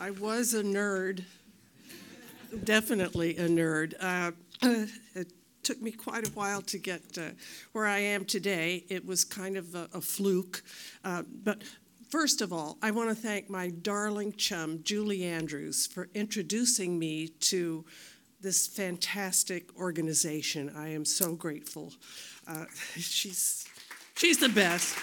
I was a nerd, definitely a nerd. Uh, it took me quite a while to get uh, where I am today. It was kind of a, a fluke. Uh, but first of all, I want to thank my darling chum, Julie Andrews, for introducing me to this fantastic organization. I am so grateful. Uh, she's, she's the best.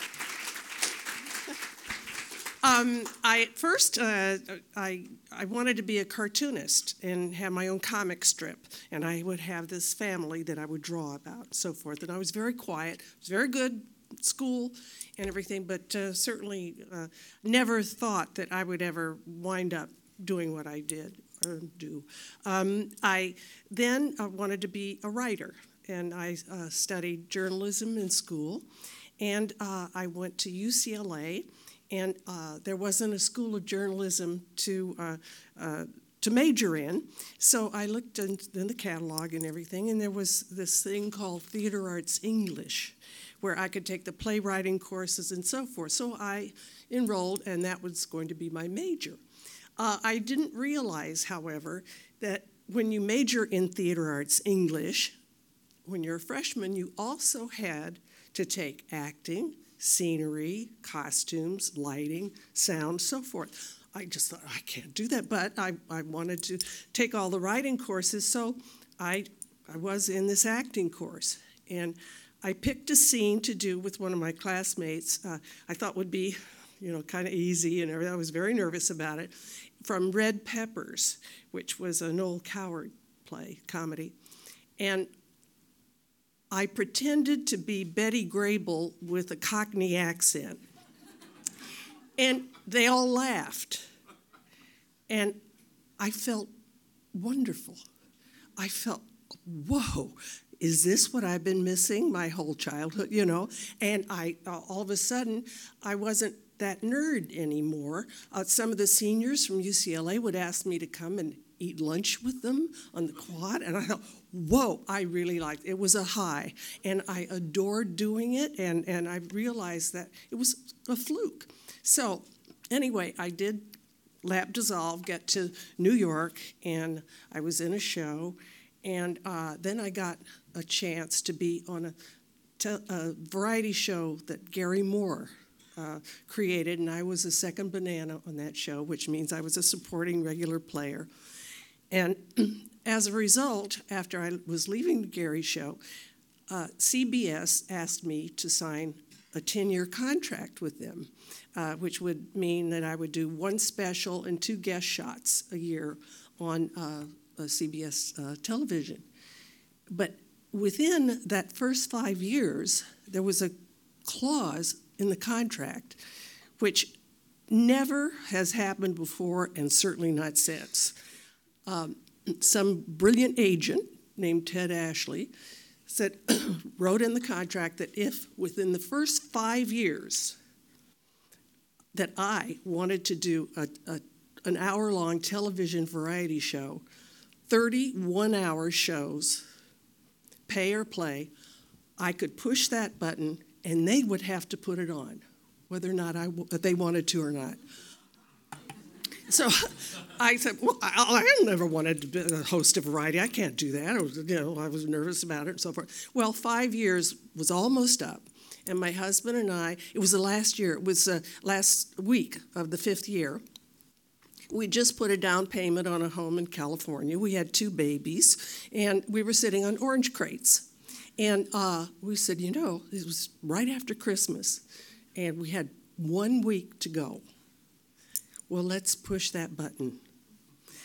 Um, I at first uh, I I wanted to be a cartoonist and have my own comic strip, and I would have this family that I would draw about, and so forth. And I was very quiet, was very good school and everything, but uh, certainly uh, never thought that I would ever wind up doing what I did or do. Um, I then uh, wanted to be a writer, and I uh, studied journalism in school, and uh, I went to UCLA and uh, there wasn't a school of journalism to uh, uh, to major in. So I looked in, in, the catalog and everything, and there was this thing called Theater Arts English, where I could take the playwriting courses and so forth. So I enrolled, and that was going to be my major. Uh, I didn't realize, however, that when you major in theater arts English, when you're a freshman, you also had to take acting, scenery, costumes, lighting, sound, so forth. I just thought, I can't do that, but I, I wanted to take all the writing courses, so I, I was in this acting course. And I picked a scene to do with one of my classmates uh, I thought would be, you know, kind of easy, and I was very nervous about it, from Red Peppers, which was a Noel Coward play, comedy. And I pretended to be Betty Grable with a Cockney accent. And they all laughed. And I felt wonderful. I felt, whoa, is this what I've been missing my whole childhood? You know, and I uh, all of a sudden I wasn't that nerd anymore. Uh, some of the seniors from UCLA would ask me to come and eat lunch with them on the quad, and I thought, whoa, I really liked it. It was a high, and I adored doing it, and, and I realized that it was a fluke. So, anyway, I did lap dissolve, get to New York, and I was in a show, and uh, then I got a chance to be on a, te- a variety show that Garry Moore uh, created, and I was a second banana on that show, which means I was a supporting regular player. And as a result, after I was leaving the Garry show, uh, CBS asked me to sign a 10 year contract with them, uh, which would mean that I would do one special and two guest shots a year on uh, CBS uh, television. But within that first five years, there was a clause in the contract which never has happened before and certainly not since um, some brilliant agent named Ted Ashley said, wrote in the contract that if within the first five years that I wanted to do a, a, an hour long television variety show, 31 hour shows, pay or play, I could push that button and they would have to put it on, whether or not I, they wanted to or not. So I said, well, I, I never wanted to be a host of variety. I can't do that. Was, you know, I was nervous about it and so forth. Well, five years was almost up. And my husband and I, it was the last year, it was uh, last week of the fifth year. We just put a down payment on a home in California. We had two babies, and we were sitting on orange crates. And uh, we said, you know, it was right after Christmas, and we had one week to go well, let's push that button.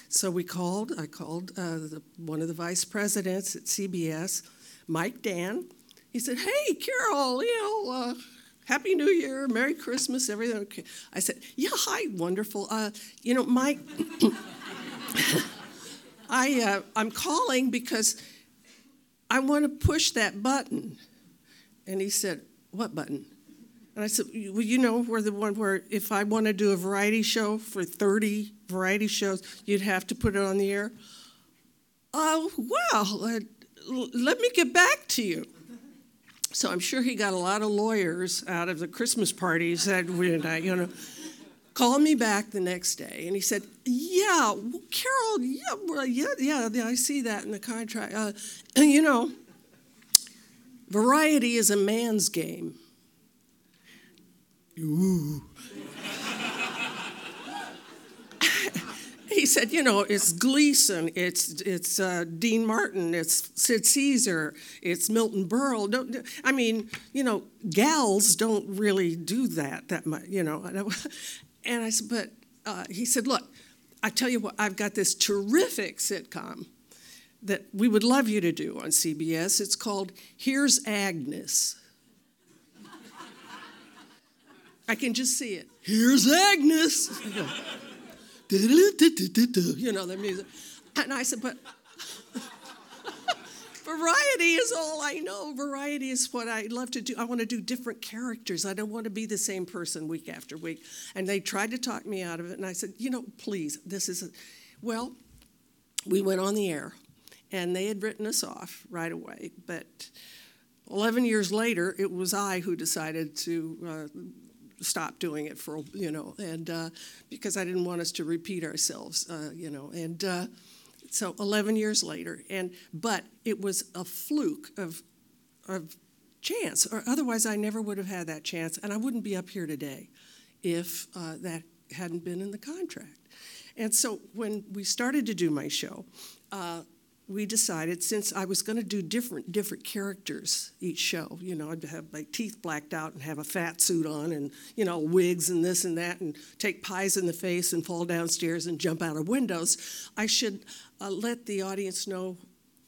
So we called, I called uh, the, one of the vice presidents at CBS, Mike Dann. He said, Hey, Carol, you know, uh, Happy New Year, Merry Christmas, everything. Okay. I said, Yeah, hi, wonderful. Uh, you know, Mike, I, uh, I'm calling because I want to push that button. And he said, What button? And I said, well, you know, we're the one where if I want to do a variety show for 30 variety shows, you'd have to put it on the air. Oh, well, uh, let me get back to you. So I'm sure he got a lot of lawyers out of the Christmas parties that we, you know. called me back the next day and he said, Yeah, well, Carol, yeah, well, yeah, yeah, I see that in the contract. Uh, and you know, variety is a man's game. Ooh. he said, you know, it's Gleason, it's it's uh, Dean Martin, it's Sid Caesar, it's Milton Berle. Don't, I mean, you know, gals don't really do that that much, you know. And I said, but uh, he said, look, I tell you what, I've got this terrific sitcom that we would love you to do on CBS. It's called Here's Agnes. I can just see it. Here's Agnes. you know, the music. And I said, but variety is all I know. Variety is what I love to do. I want to do different characters. I don't want to be the same person week after week. And they tried to talk me out of it. And I said, you know, please, this is a. Well, we went on the air and they had written us off right away. But 11 years later, it was I who decided to. Uh, stop doing it for you know and uh, because i didn't want us to repeat ourselves uh, you know and uh, so 11 years later and but it was a fluke of of chance or otherwise i never would have had that chance and i wouldn't be up here today if uh, that hadn't been in the contract. And so when we started to do my show uh, we decided since I was going to do different different characters each show, you know, I'd have my teeth blacked out and have a fat suit on and you know wigs and this and that and take pies in the face and fall downstairs and jump out of windows. I should uh, let the audience know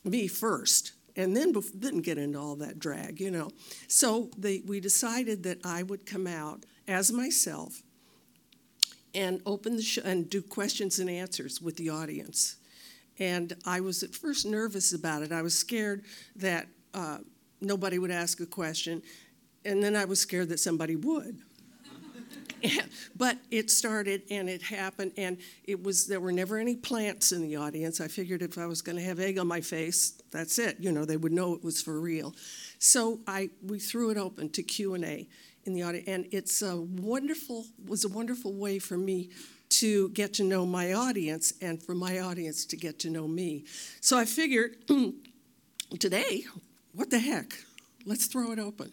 me first and then didn't get into all that drag, you know. So they, we decided that I would come out as myself and open the show and do questions and answers with the audience. And I was at first nervous about it. I was scared that uh, nobody would ask a question, and then I was scared that somebody would. but it started and it happened and it was there were never any plants in the audience i figured if i was going to have egg on my face that's it you know they would know it was for real so i we threw it open to q&a in the audience and it's a wonderful was a wonderful way for me to get to know my audience and for my audience to get to know me. So I figured today, what the heck? Let's throw it open.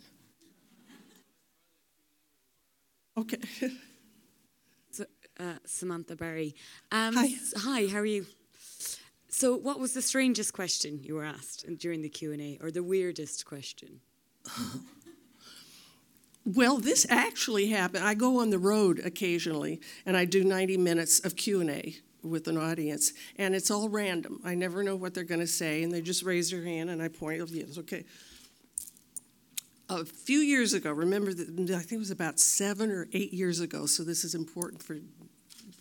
Okay. so, uh, Samantha Barry. Um, hi. Hi, how are you? So, what was the strangest question you were asked during the Q and A, or the weirdest question? Well, this actually happened. I go on the road occasionally, and I do 90 minutes of Q&A with an audience, and it's all random. I never know what they're going to say, and they just raise their hand, and I point, oh, yes, okay. A few years ago, remember, that, I think it was about seven or eight years ago, so this is important for,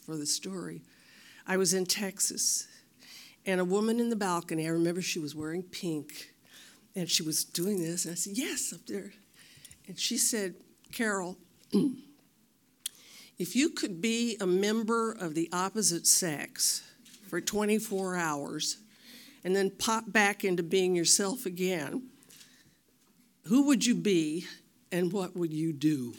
for the story. I was in Texas, and a woman in the balcony, I remember she was wearing pink, and she was doing this, and I said, yes, up there. And she said, Carol, mm. if you could be a member of the opposite sex for 24 hours and then pop back into being yourself again, who would you be and what would you do?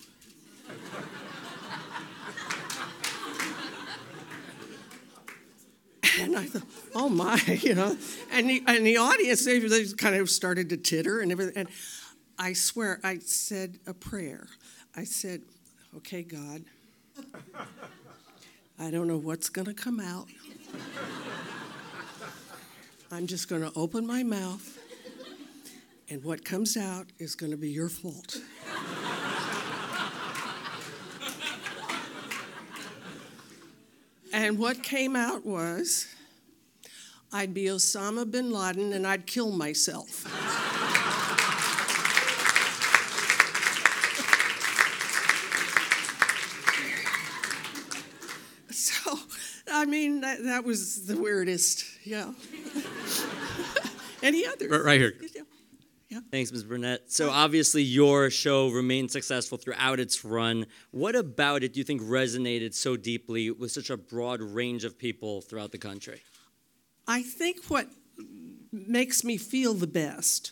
and I thought, oh my, you know, and the, and the audience, they, they kind of started to titter and everything. And I swear, I said a prayer. I said, okay, God, I don't know what's going to come out. I'm just going to open my mouth, and what comes out is going to be your fault. and what came out was I'd be Osama bin Laden and I'd kill myself. I mean, that, that was the weirdest. Yeah. Any others? Right, right here. Yeah. Yeah. Thanks, Ms. Burnett. So obviously, your show remained successful throughout its run. What about it do you think resonated so deeply with such a broad range of people throughout the country? I think what makes me feel the best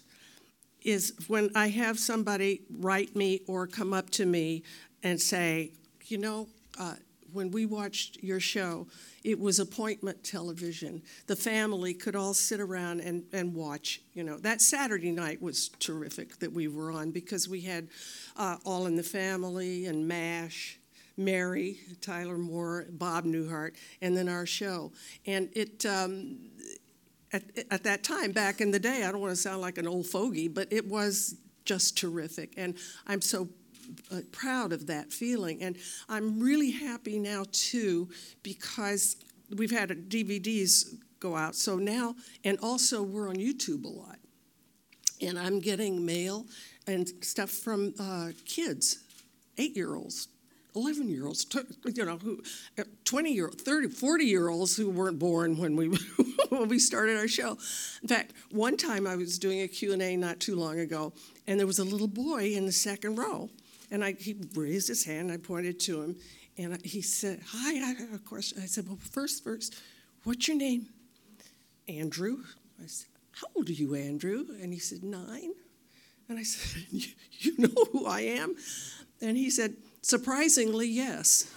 is when I have somebody write me or come up to me and say, you know, uh, when we watched your show, it was appointment television. The family could all sit around and, and watch. You know, that Saturday night was terrific that we were on because we had uh, All in the Family and MASH. Mary, Tyler Moore, Bob Newhart, and then our show. And it, um, at, at that time, back in the day, I don't want to sound like an old fogey, but it was just terrific. And I'm so proud of that feeling. And I'm really happy now, too, because we've had DVDs go out. So now, and also we're on YouTube a lot. And I'm getting mail and stuff from uh, kids, eight year olds, 11 year olds, you know, who, uh, 20 year, 30, 40 year olds who weren't born when we, when we started our show. In fact, one time I was doing a Q&A not too long ago, and there was a little boy in the second row. And I, he raised his hand, I pointed to him, and he said, Hi, I have a question. I said, Well, first, first, what's your name? Andrew. I said, How old are you, Andrew? And he said, Nine. And I said, You, you know who I am? And he said, Surprisingly, yes.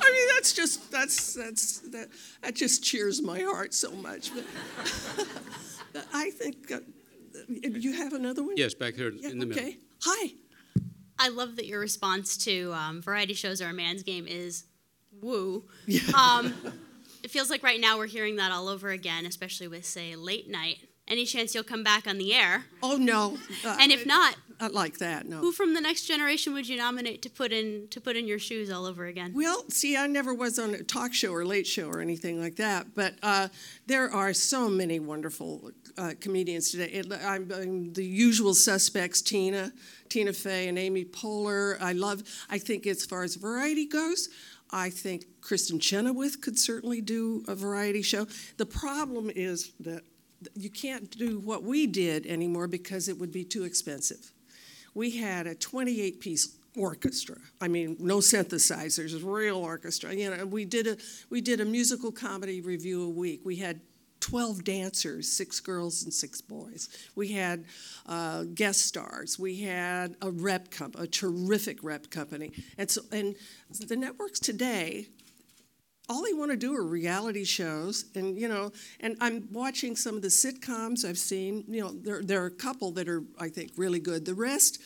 I mean, that's just that's that's that that just cheers my heart so much. But, but I think uh, you have another one. Yes, back here Yeah, in the middle. okay. Hi. I love that your response to um, variety shows are a man's game is woo. Yeah. Um, it feels like right now we're hearing that all over again, especially with, say, late night. Any chance you'll come back on the air? Oh no. Uh, And if not, not like that, no. who from the next generation would you nominate to put in to put in your shoes all over again? Well, see, I never was on a talk show or late show or anything like that, but uh, there are so many wonderful uh, comedians today. It, I'm, I'm the usual suspects: Tina, Tina Fey, and Amy Poehler. I love. I think as far as variety goes. I think Kristin Chenoweth could certainly do a variety show. The problem is that you can't do what we did anymore because it would be too expensive. We had a 28 piece orchestra. I mean, no synthesizers, real orchestra. You know, we did a we did a musical comedy review a week. We had 12 dancers, six girls and six boys. We had uh, guest stars. We had a rep comp, a terrific rep company. And so, and the networks today all they want to do are reality shows and you know and i'm watching some of the sitcoms i've seen you know there, there are a couple that are i think really good. The rest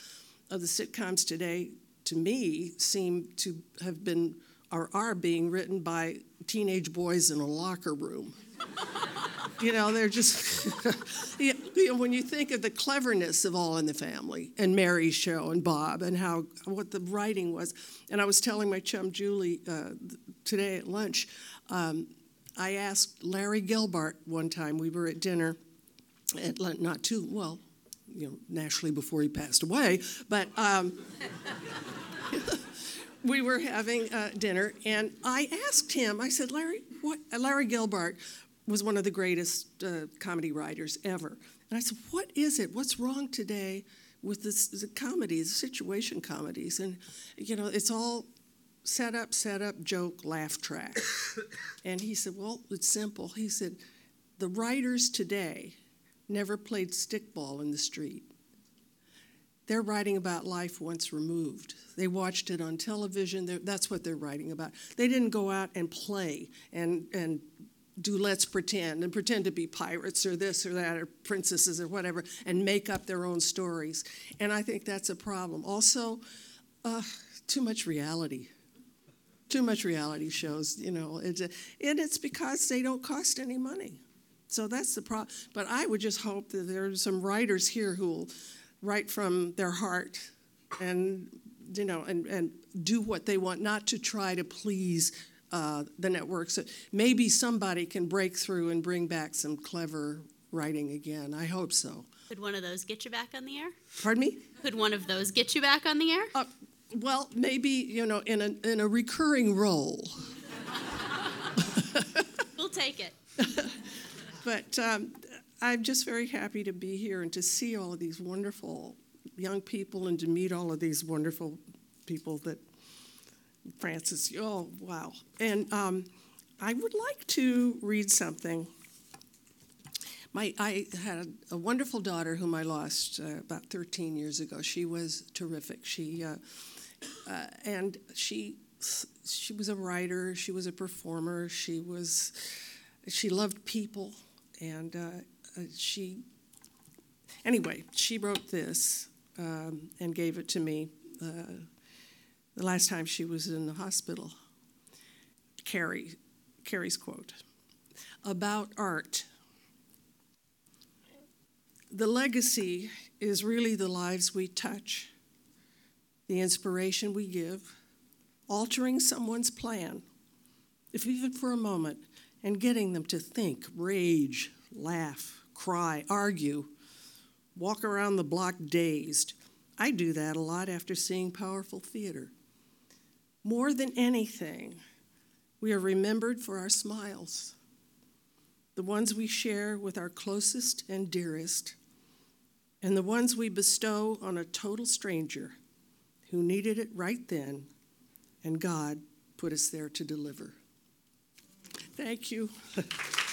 of the sitcoms today to me seem to have been or are being written by teenage boys in a locker room you know they're just you know, when you think of the cleverness of all in the family and mary's show and bob and how what the writing was and i was telling my chum julie uh, today at lunch um, i asked larry Gelbart one time we were at dinner at lunch not too well you know nationally before he passed away but um, we were having uh, dinner and i asked him i said larry what? Larry Gelbart was one of the greatest uh, comedy writers ever. And I said, What is it? What's wrong today with this, the comedies, the situation comedies? And, you know, it's all set up, set up, joke, laugh track. and he said, Well, it's simple. He said, The writers today never played stickball in the street. They're writing about life once removed. They watched it on television. They're, that's what they're writing about. They didn't go out and play and, and do let's pretend and pretend to be pirates or this or that or princesses or whatever and make up their own stories. And I think that's a problem. Also, uh, too much reality. Too much reality shows, you know, it's a, and it's because they don't cost any money. So that's the problem. But I would just hope that there are some writers here who will write from their heart and, you know, and, and do what they want, not to try to please uh, the networks. Maybe somebody can break through and bring back some clever writing again. I hope so. Could one of those get you back on the air? Pardon me? Could one of those get you back on the air? Uh, well, maybe you know, in a in a recurring role. We'll take it. But um, I'm just very happy to be here and to see all of these wonderful young people and to meet all of these wonderful people that Francis. Oh, wow. And um, I would like to read something. My, I had a, wonderful daughter whom I lost uh, about 13 years ago. She was terrific. She uh, uh, and she she was a writer. She was a performer. She was she loved people, and uh, uh, she anyway she wrote this um, and gave it to me uh, the last time she was in the hospital. Carrie, Carrie's quote about art. The legacy is really the lives we touch, the inspiration we give, altering someone's plan, if even for a moment, and getting them to think, rage, laugh, cry, argue, walk around the block dazed. I do that a lot after seeing powerful theater. More than anything, we are remembered for our smiles, the ones we share with our closest and dearest, and the ones we bestow on a total stranger who needed it right then, and God put us there to deliver. Thank you.